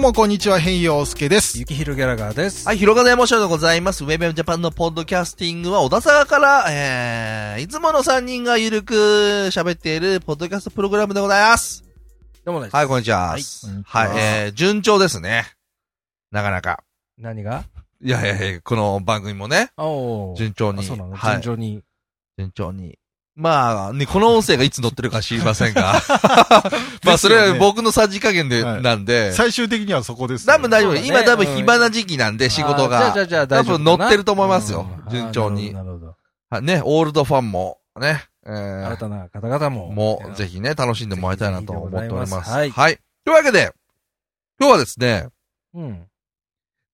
うもこんにちは、変陽介です。ゆきひろギャラガーです。はい、広金エモーションでございます。ウェブジャパンのポッドキャスティングは、小田沢から、えー、いつもの3人がゆるく喋っているポッドキャストプログラムでございます。どうもです。はい、こんにちは。はいこんにちははい、えー、順調ですね。なかなか。何が？いやいやいや、この番組もね、おー順調に。あそうなのはい順調に。順調に。まあ、ね、この音声がいつ載ってるか知りませんが。まあ、それは僕のさじ加減で、はいなんで。最終的にはそこですよ多分大丈夫。今多分暇な時期なんで、仕事あが。ーじゃあじゃあじゃ多分乗ってると思いますようん順調になるほど。ね、オールドファンも、ね、えー新たな方々も。もう、ぜひね、楽しんでもらいたいなと思っておりますはいはい。というわけで、今日はですね、うん。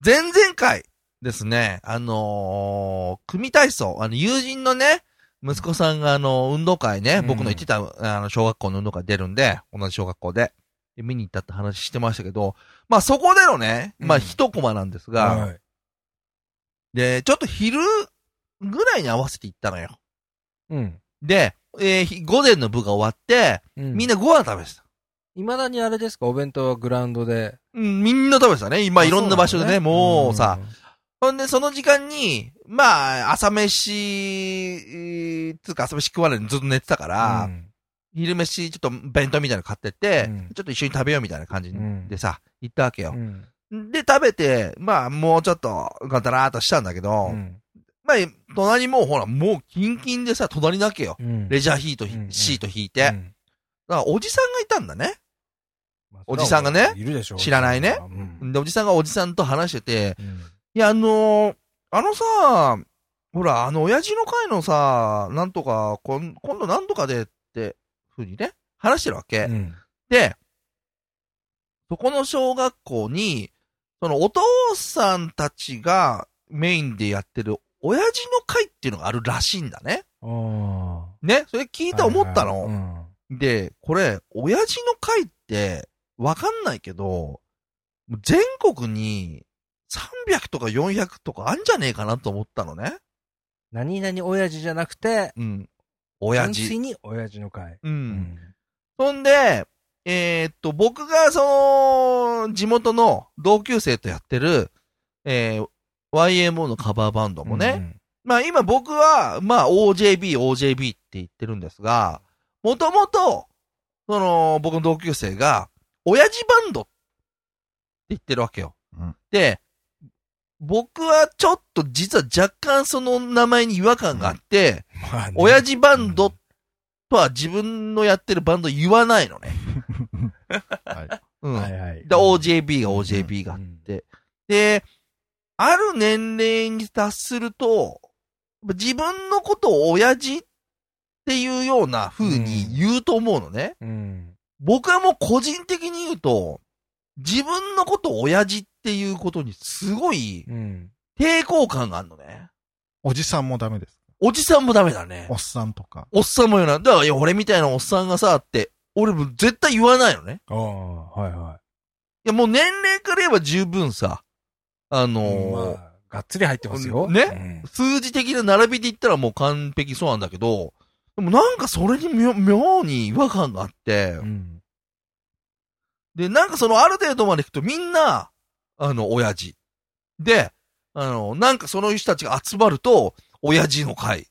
前々回ですね、あのー組体操、あの、友人のね、息子さんがあの、運動会ね、うん僕の行ってた、あの、小学校の運動会出るんで、同じ小学校で、で見に行ったって話してましたけど、まあそこでのね、まあうん一コマなんですが、はい。で、ちょっと昼ぐらいに合わせて行ったのよ。うん。で、えーひ午前の部が終わって、みんな。なご飯食べてた。未だにあれですか？お弁当はグラウンドで。うん、みんな食べてたね。今いろんな場所でね、もうさ。ん。ほんで、その時間に、まあ、朝飯、えーつうか朝飯食わないでずっと寝てたから、うん昼飯ちょっと弁当みたいなの買ってって、うんちょっと一緒に食べようみたいな感じうんでさ、行ったわけよう。ん。で、食べて、まあ、もうちょっと、ガタラーっとしたんだけど、うんまあ、隣もうほら、もうキンキンでさ、隣なわけよ。うんレジャーヒート、うんシート引いて。だかうんら、おじさんがいたんだね。まあおじさんがねいるでしょ知らないねうんで、おじさんがおじさんと話してて、うんいや、あのーあのさ、ほら、あの、親父の会のさ、なんとか、こん今度なんとかでって、ふうにね、話してるわけ。うんで、そこの小学校に、そのお父さんたちがメインでやってる親父の会っていうのがあるらしいんだね。ね、それ聞いて思ったの。はいはいで、これ、親父の会って、わかんないけど、全国に300とか400とかあんじゃねえかなと思ったのね。何々親父じゃなくて、うん。親純粋父。に親父の会。う。。うんそんで、えーっと、僕がその、地元の同級生とやってる、えー、YMO のカバーバンドもね、まあ今僕は、まあ OJB、OJB って言ってるんですが、もともと、その、僕の同級生が、親父バンドって言ってるわけよ。うんで、僕はちょっと実は若干その名前に違和感があって、うん。まあね親父バンドとは自分のやってるバンド言わないのね。はい。うん。はいはい。で、OJB が OJB があって。で、ある年齢に達すると、自分のことを親父っていうような風に言うと思うのね。うん。僕はもう個人的に言うと、自分のことを親父っていうことにすごいうん。抵抗感があるのね。おじさんもダメです。おじさんもダメだねお。っさんとか。おっさんも言うな。だから、いや、俺みたいなおっさんがさ、って、俺も絶対言わないのね。ああ、はいはいや、もう年齢から言えば十分さ、あのい。ーまあ、がっつり入ってますよ。ね？数字的な並びで言ったらもう完璧そうなんだけど、でもなんかそれに妙妙に違和感があってうん。う、ん。で、なんかそのある程度まで行くとみんな、あの、親父。で、あの、なんかその人たちが集まると、親父の会、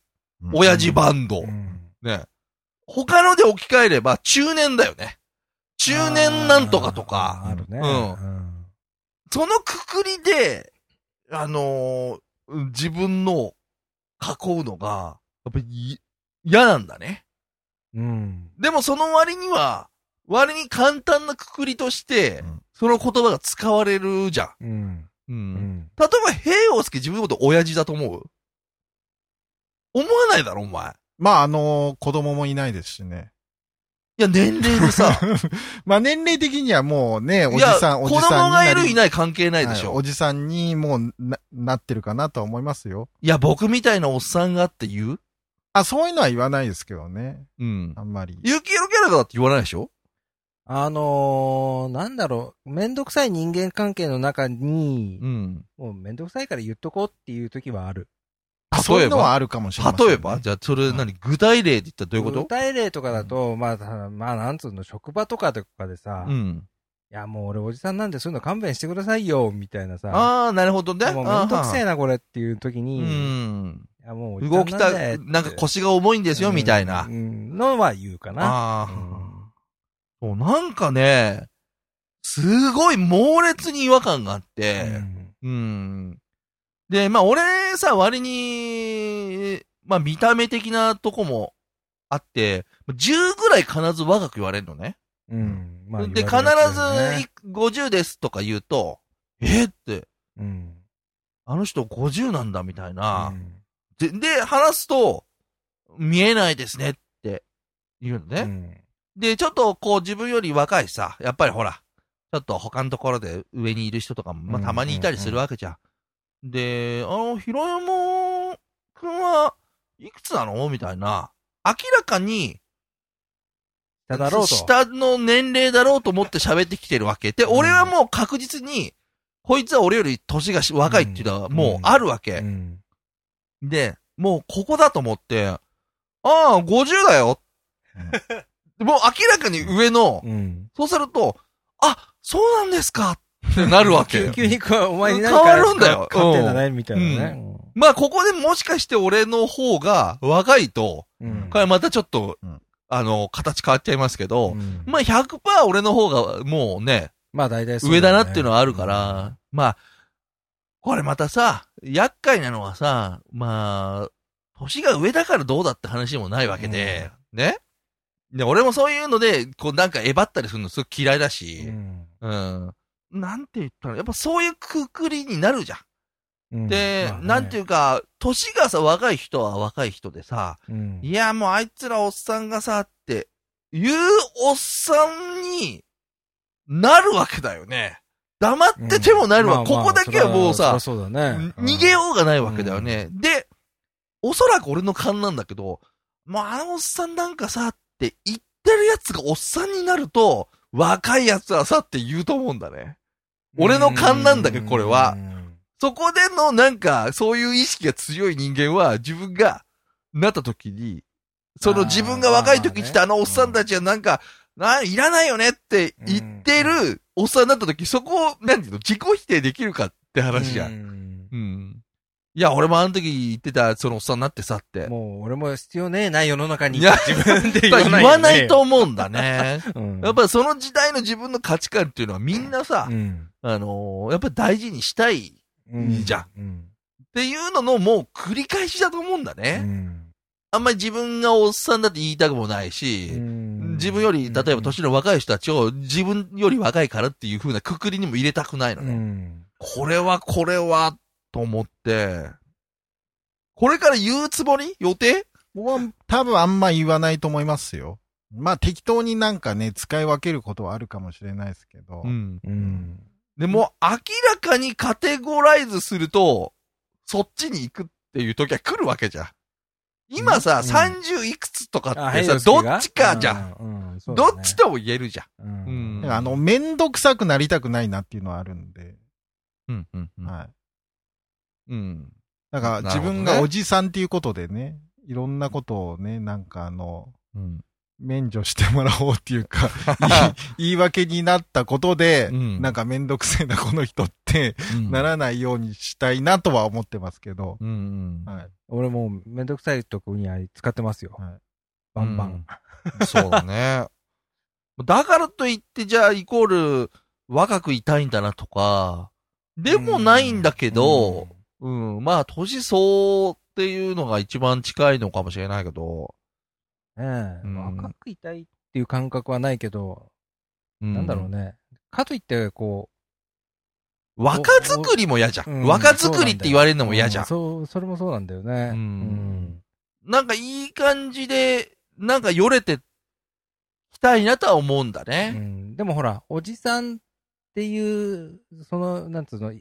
親父バンド、うんね。他ので置き換えれば中年だよね。中年なんとかとあか、ーあるね。うんそのくくりで、あのー自分の囲うのが、やっぱりい嫌なんだね。うん。でもその割には、割に簡単なくくりとして、うんその言葉が使われるじゃん。うん。うん。うん。例えば、平洋介自分のこと親父だと思う？思わないだろ、お前。まあ、あのー子供もいないですしね。いや、年齢でさ、まあ、年齢的にはもうね、おじさん、お子じさんに供がいるいない関係ないでしょ。はいおじさんにもうな、なってるかなとは思いますよ。いや、僕みたいなおっさんがって言う？あ、そういうのは言わないですけどね。うんあ。んまり。ユキエロキャラだって言わないでしょ？あのー、なんだろう、めんどくさい人間関係の中に、うん。もうめんどくさいから言っとこうっていう時はある。あそういうのはあるかもしれません、ね。例えば？じゃあ、それ何具体例で言ったらどういうこと？具体例とかだと、まあ、たまあ、なんつうの、職場とかとかでさ、うん。や、もう俺おじさんなんでそういうの勘弁してくださいよ、みたいなさ。ああ、なるほどね。もうめんどくせえな。な、これっていう時うに、ん。いや、もう動きたで、なんか腰が重いんですよ、みたいなう。ん、のは言うかな。ああうん。そう、なんかね、すごい猛烈に違和感があっうて、んうん。で、まあ俺さ、割に、まあ見た目的なとこもあって、10ぐらい必ず若く言われるのね。うん。まあで、必ず50ですとか言うと、えって、うん。あの人50なんだみたいな。うんで、で、話すと、見えないですねって言うのね。うんで、ちょっとこう自分より若いさ、やっぱりほら、ちょっと他のところで上にいる人とかも、まあうんたまにいたりするわけじゃん。で、あの、ひろやもくんはいくつなの？みたいな。明らかに、下だろうと。下の年齢だろうと思って喋ってきてるわけ。で、俺はもう確実に、こいつは俺より年がし若いっていうのはもうあるわけ。うん。で、もうここだと思って、ああ、50だよ。もう明らかに上の、うん。そうすると、あ、そうなんですかってなるわけ。急にこう、お前に何変わるんだよ勝ってんだね、みたいなね。まあ、ここでもしかして俺の方が若いと、うん。これまたちょっと、うんあの、形変わっちゃいますけど、うんまあ100%俺の方がもうね、まあ大体上だなっていうのはあるから、まあ、これまたさ、厄介なのはさ、まあ、年が上だからどうだって話もないわけで、ねで、俺もそういうので、こうなんかえばったりするのすごく嫌いだうし、ん。うん。なんて言ったら、やっぱそういうくくりになるじゃん。うんで、まあねなんていうか、年がさ、若い人は若い人でさ、うんいや、もうあいつらおっさんがさ、って、いうおっさんになるわけだよね。黙っててもなるわ。ここだけはもうさ。逃げようがないわけだよね。で、おそらく俺の勘なんだけど、もうあのおっさんなんかさ、って言ってるやつがおっさんになると、若いやつはさって言うと思うんだね。俺の勘なんだけどこれはうんそこでのなんか、そういう意識が強い人間は、自分がなった時に、その自分が若い時来たあのおっさんたちはなんか、ないらないよねって言ってるおっさんになった時、そこを、なんていうの、自己否定できるかって話じゃ。ん。いや、俺もあの時言ってた、そのおっさんになってさって。もう俺も必要ねえな、世の中に。いや自分で言言わないよね。わないと思うんだね。うん。やっぱりその時代の自分の価値観っていうのはみんなさ、うん、あのーやっぱり大事にしたいっうん。いいじゃんうん。ていうののもう繰り返しだと思うんだね。うん。あんまり自分がおっさんだって言いたくもないし、自分より、例えば年の若い人たちを自分より若いからっていう風なくくりにも入れたくないのうね。ん。これはこれは、と思って、これから言うつもり？予定？僕は多分あんま言わないと思いますよ。まあ適当になんかね、使い分けることはあるかもしれないですけど。ん。うん。でも、明らかにカテゴライズすると、そっちに行くっていう時は来るわけじゃん。今さ、うん30いくつとかあってさ、どっちかじゃん。ん。うん。そうどっちとも言えるじゃん。うんあの、めんどくさくなりたくないなっていうのはあるんで。うん、うん、うん。はい。うん。だから自なるほどね分がおじさんっていうことでね、いろんなことをね、なんかあの、うん。免除してもらおうっていうか、言い訳になったことで、うんなんかめんどくせえなこの人って、ならないようにしたいなとは思ってますけど。うん、うん。はい。俺もうめんどくさいとこには使ってますよ。はいバンバン。うん。そうだね。だからといって、じゃあ、イコール、若くいたいんだなとか、でもないんだけど、うん、まあ、年相っていうのが一番近いのかもしれないけど、うん、ねえ。うん。若くいたいっていう感覚はないけど、うなんだろうね。かといって、こ若作りも嫌じゃう、ん。うん。若作りって言われるのも嫌じゃん。うそう、それもそうなんだよね。うん。なんかいい感じで、なんかよれてきたいなとは思うんだうね。ん。でもほら、おじさんっていう、その、なんつうの、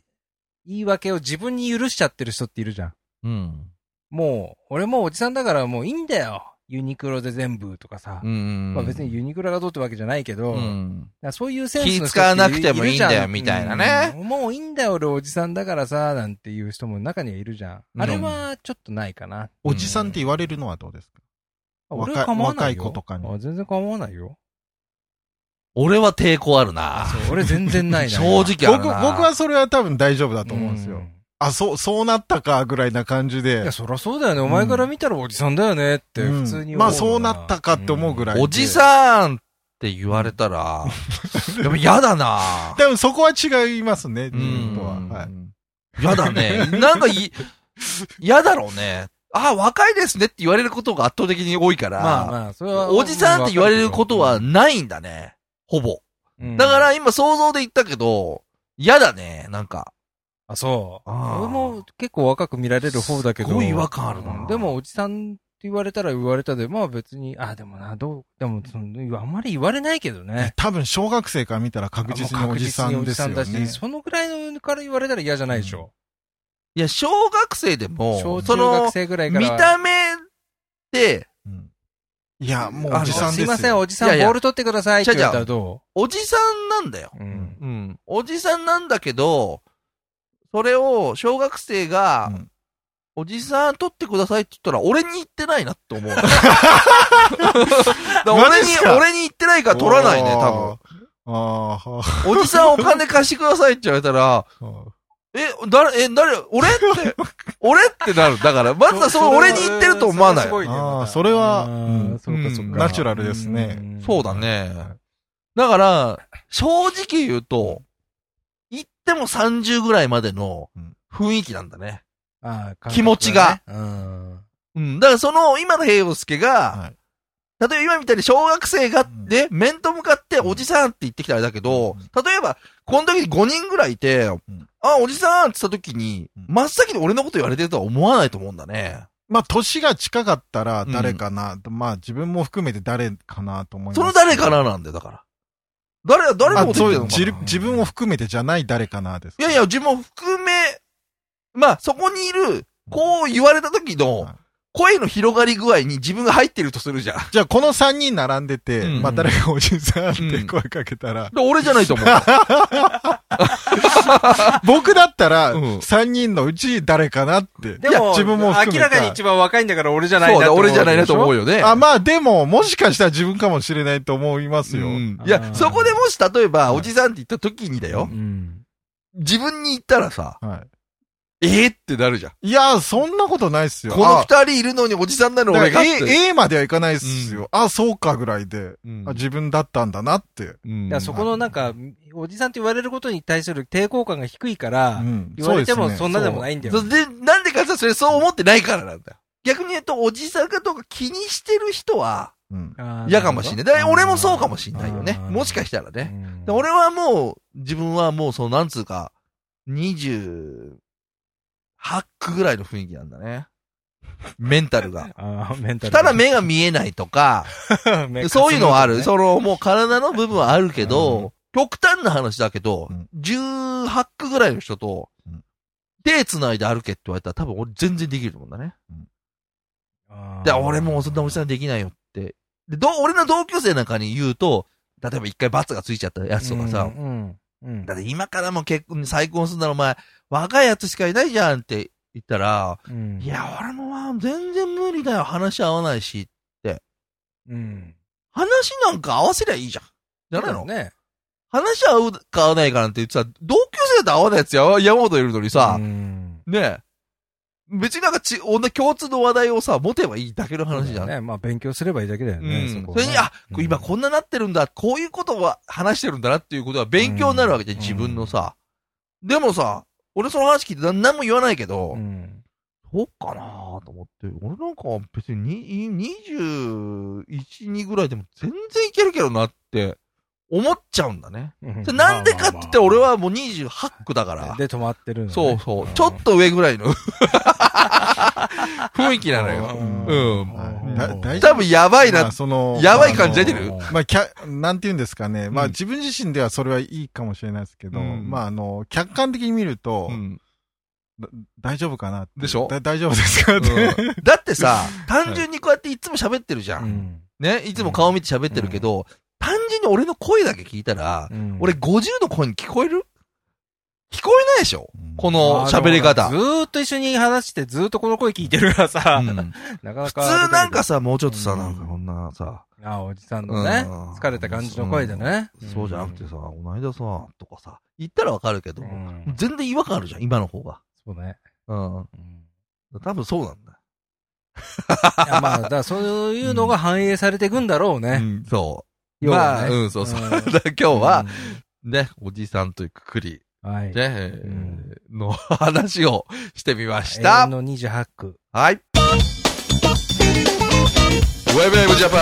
言い訳を自分に許しちゃってる人っているじゃん。うん。もう、俺もうおじさんだからもういいんだよ。ユニクロで全部とかさ。うん。まあ別にユニクロがどうってわけじゃないけど、うん。らそういうセンスの人気使わなくてもいいんだよるじゃみたいなねうんもういいんだよ、俺おじさんだからさ、なんていう人も中にはいるじゃん。あれはちょっとないかな。おじさんって言われるのはどうですか？あ俺若いは構わないよ。若い子とかにあ全然構わないよ。俺は抵抗あるな。そう俺全然ないな。正直ある僕、な。僕はそれは多分大丈夫だと思うんですよ。んあ、そう、そうなったか、ぐらいな感じいでや、。そりゃそうだよね。お前から見たらおじさんだよねって、うん普通に思うな。まあそうなったかって思うぐらいでおじさんって言われたら、でも嫌だな。でもそこは違いますね、自ん分とは。はい。嫌だね。なんかい、嫌だろうね。あ、若いですねって言われることが圧倒的に多いから、まあまあ、それは。おじさんって言われることはないんだね。ほぼ。うん、だから今想像で言ったけど、嫌だね、なんか。あ、そう。俺も結構若く見られる方だけど。すごい違和感あるなうんでもおじさんって言われたら言われたで、まあ別に、あ、でもな、どう、でもその、あんまり言われないけどね。多分小学生から見たら確実におじさんですよ確実におじさんだねし。そのぐらいのから言われたら嫌じゃないでしょ。いや、小学生でも、小中その学、生ぐらいから。見た目で、うんいや、もうおじさんですよ。すいません、おじさん、ボール取ってくださいって言われたらどおじさんなんだよ。ううん。うん。おじさんなんだけど、それを小学生が、うんおじさん取ってくださいって言ったら、俺に言ってないなって思う。俺に俺に言ってないから取らないね、多分。ああ、はおじさんお金貸してくださいって言われたら、あ。え、誰、え、誰、俺って、俺ってなる。だから、まずはそう、俺に言ってると思わない。ああ、それは。ナチュラルですねんそうだね。だから、正直言うと、言っても30ぐらいまでの雰囲気なんだね。ああ気持ちが。うん。だからその、今の平洋介が、はい例えば今みたいに小学生が、ん。で、面と向かっておじさんって言ってきたらあれだけど、例えば、この時に5人ぐらいいて、ん。あ、おじさんって言った時に、うん。真っ先に俺のこと言われてるとは思わないと思うんだね。まあ、年が近かったら誰かな、まあ、自分も含めて誰かなと思います。その誰かななんだよ、だから。誰が、誰のあ、ことそういう、言ってるのかな。自自分を含めてじゃない誰かなです。いやいや、自分も含め、まあ、そこにいる、こう言われた時のはい、声の広がり具合に自分が入ってるとするじゃん。じゃあ、この3人並んでて、うんまあ、誰がおじさんって声かけたら、で俺じゃないと思う。僕だったら、うん3人のうち誰かなって。でも、自分も含めた明らかに一番若いんだから俺じゃないそうだ、なと思俺じゃないなと思うよ。よね。あ、まあ、でも、もしかしたら自分かもしれないと思いますよ。うんいや、そこでもし例えば、おじさんって言った時にだよう。うん。自分に言ったらさ、はええってなるじゃん。い。いや、そんなことないっすよ。このあ二人いるのにおじさんなの俺がって。A, A まではいかないっすよ。あ、そうかぐらいで、うんあ自分だったんだなって。うんいや、そこのなんか、おじさんって言われることに対する抵抗感が低いから、うん言われてもそんなでもないんだよ。で、なんでかさ、それそう思ってないからなんだよ。逆に言うと、おじさんかどうか気にしてる人はうんかもしんない。俺もそうかもしんないよねもしかしたらね。俺はもう、自分はもう、その、なんつうか、28区ぐらいの雰囲気なんだね。メンタルが。メンタル。ただ目が見えないとか、目そういうのはある。その、もう体の部分はあるけど、極端な話だけどうん、18区ぐらいの人とうん、手繋いで歩けって言われたら多分俺全然できると思うんだね。で、俺もうそんなおじさんできないよって。で、ど、俺の同級生なんかに言うと、例えば一回罰がついちゃったやつとかさ、うん。うん。だって今からも結婚、再婚するならお前、若いやつしかいないじゃんって言ったら、うんい、や、俺もまあ全然無理だよ、話合わないし。うん。話なんか合わせりゃいいじゃん。じゃないの、ね。話合うか合わないかなんて言ってさ、同級生と合わないやつや山ほどいるのにさう、んねえ。別になんかち、同じ共通の話題をさ、持てばいいだけの話じゃん。ね。まあ勉強すればいいだけだよね。うん。こはねそれに、あ、うん今こんななってるんだ、こういうことは話してるんだなっていうことは勉強になるわけじゃん、うん自分のさ。でもさ、俺その話聞いて何何も言わないけど、うん。そうかなと思って、俺なんか別にに21、2ぐらいでも全然いけるけどなって思っちゃうんだね。なんでかって言って俺はもう28区だから。で止まってるのね。そうそう。ちょっと上ぐらいの 雰囲気なのよ。うん多分やばいなまあ、。その、やばい感じ出てる？まあ、キャ、なんて言うんですかね。まあ、うん自分自身ではそれはいいかもしれないですけど、うんまあ、あの、客観的に見ると、うんだ大丈夫かなでしょ？だ大丈夫ですかって。うんだってさ、単純にこうやっていつも喋ってるじゃ。うんん。ね、いつも顔見て喋ってるけど、単純に俺の声だけ聞いたら、うん俺50の声に聞こえる？聞こえないでしょ？この喋り方。ずーっと一緒に話して、ずーっとこの声聞いてるからさ、うんなかな普か。通なんか、さ、もうちょっとさ、うんなんかこんなさ、あおじさんのね、うん疲れた感じの声でね。そうじゃなくてさ、この間さ、とかさ、言ったらわかるけどう、ん。全然違和感あるじゃん、今の方が。そうね。うん。うん多分そうなんだよ。いや、まあ、だそういうのが反映されていくんだろううね。ん、そう。要はまあ、ねうん、そうそう。今日は、ね、おじさんというくくり、うん、はい。ね、の話をしてみまし永た遠。の28区。はい。ウェブウェブジャパン、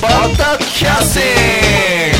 バタキャスティング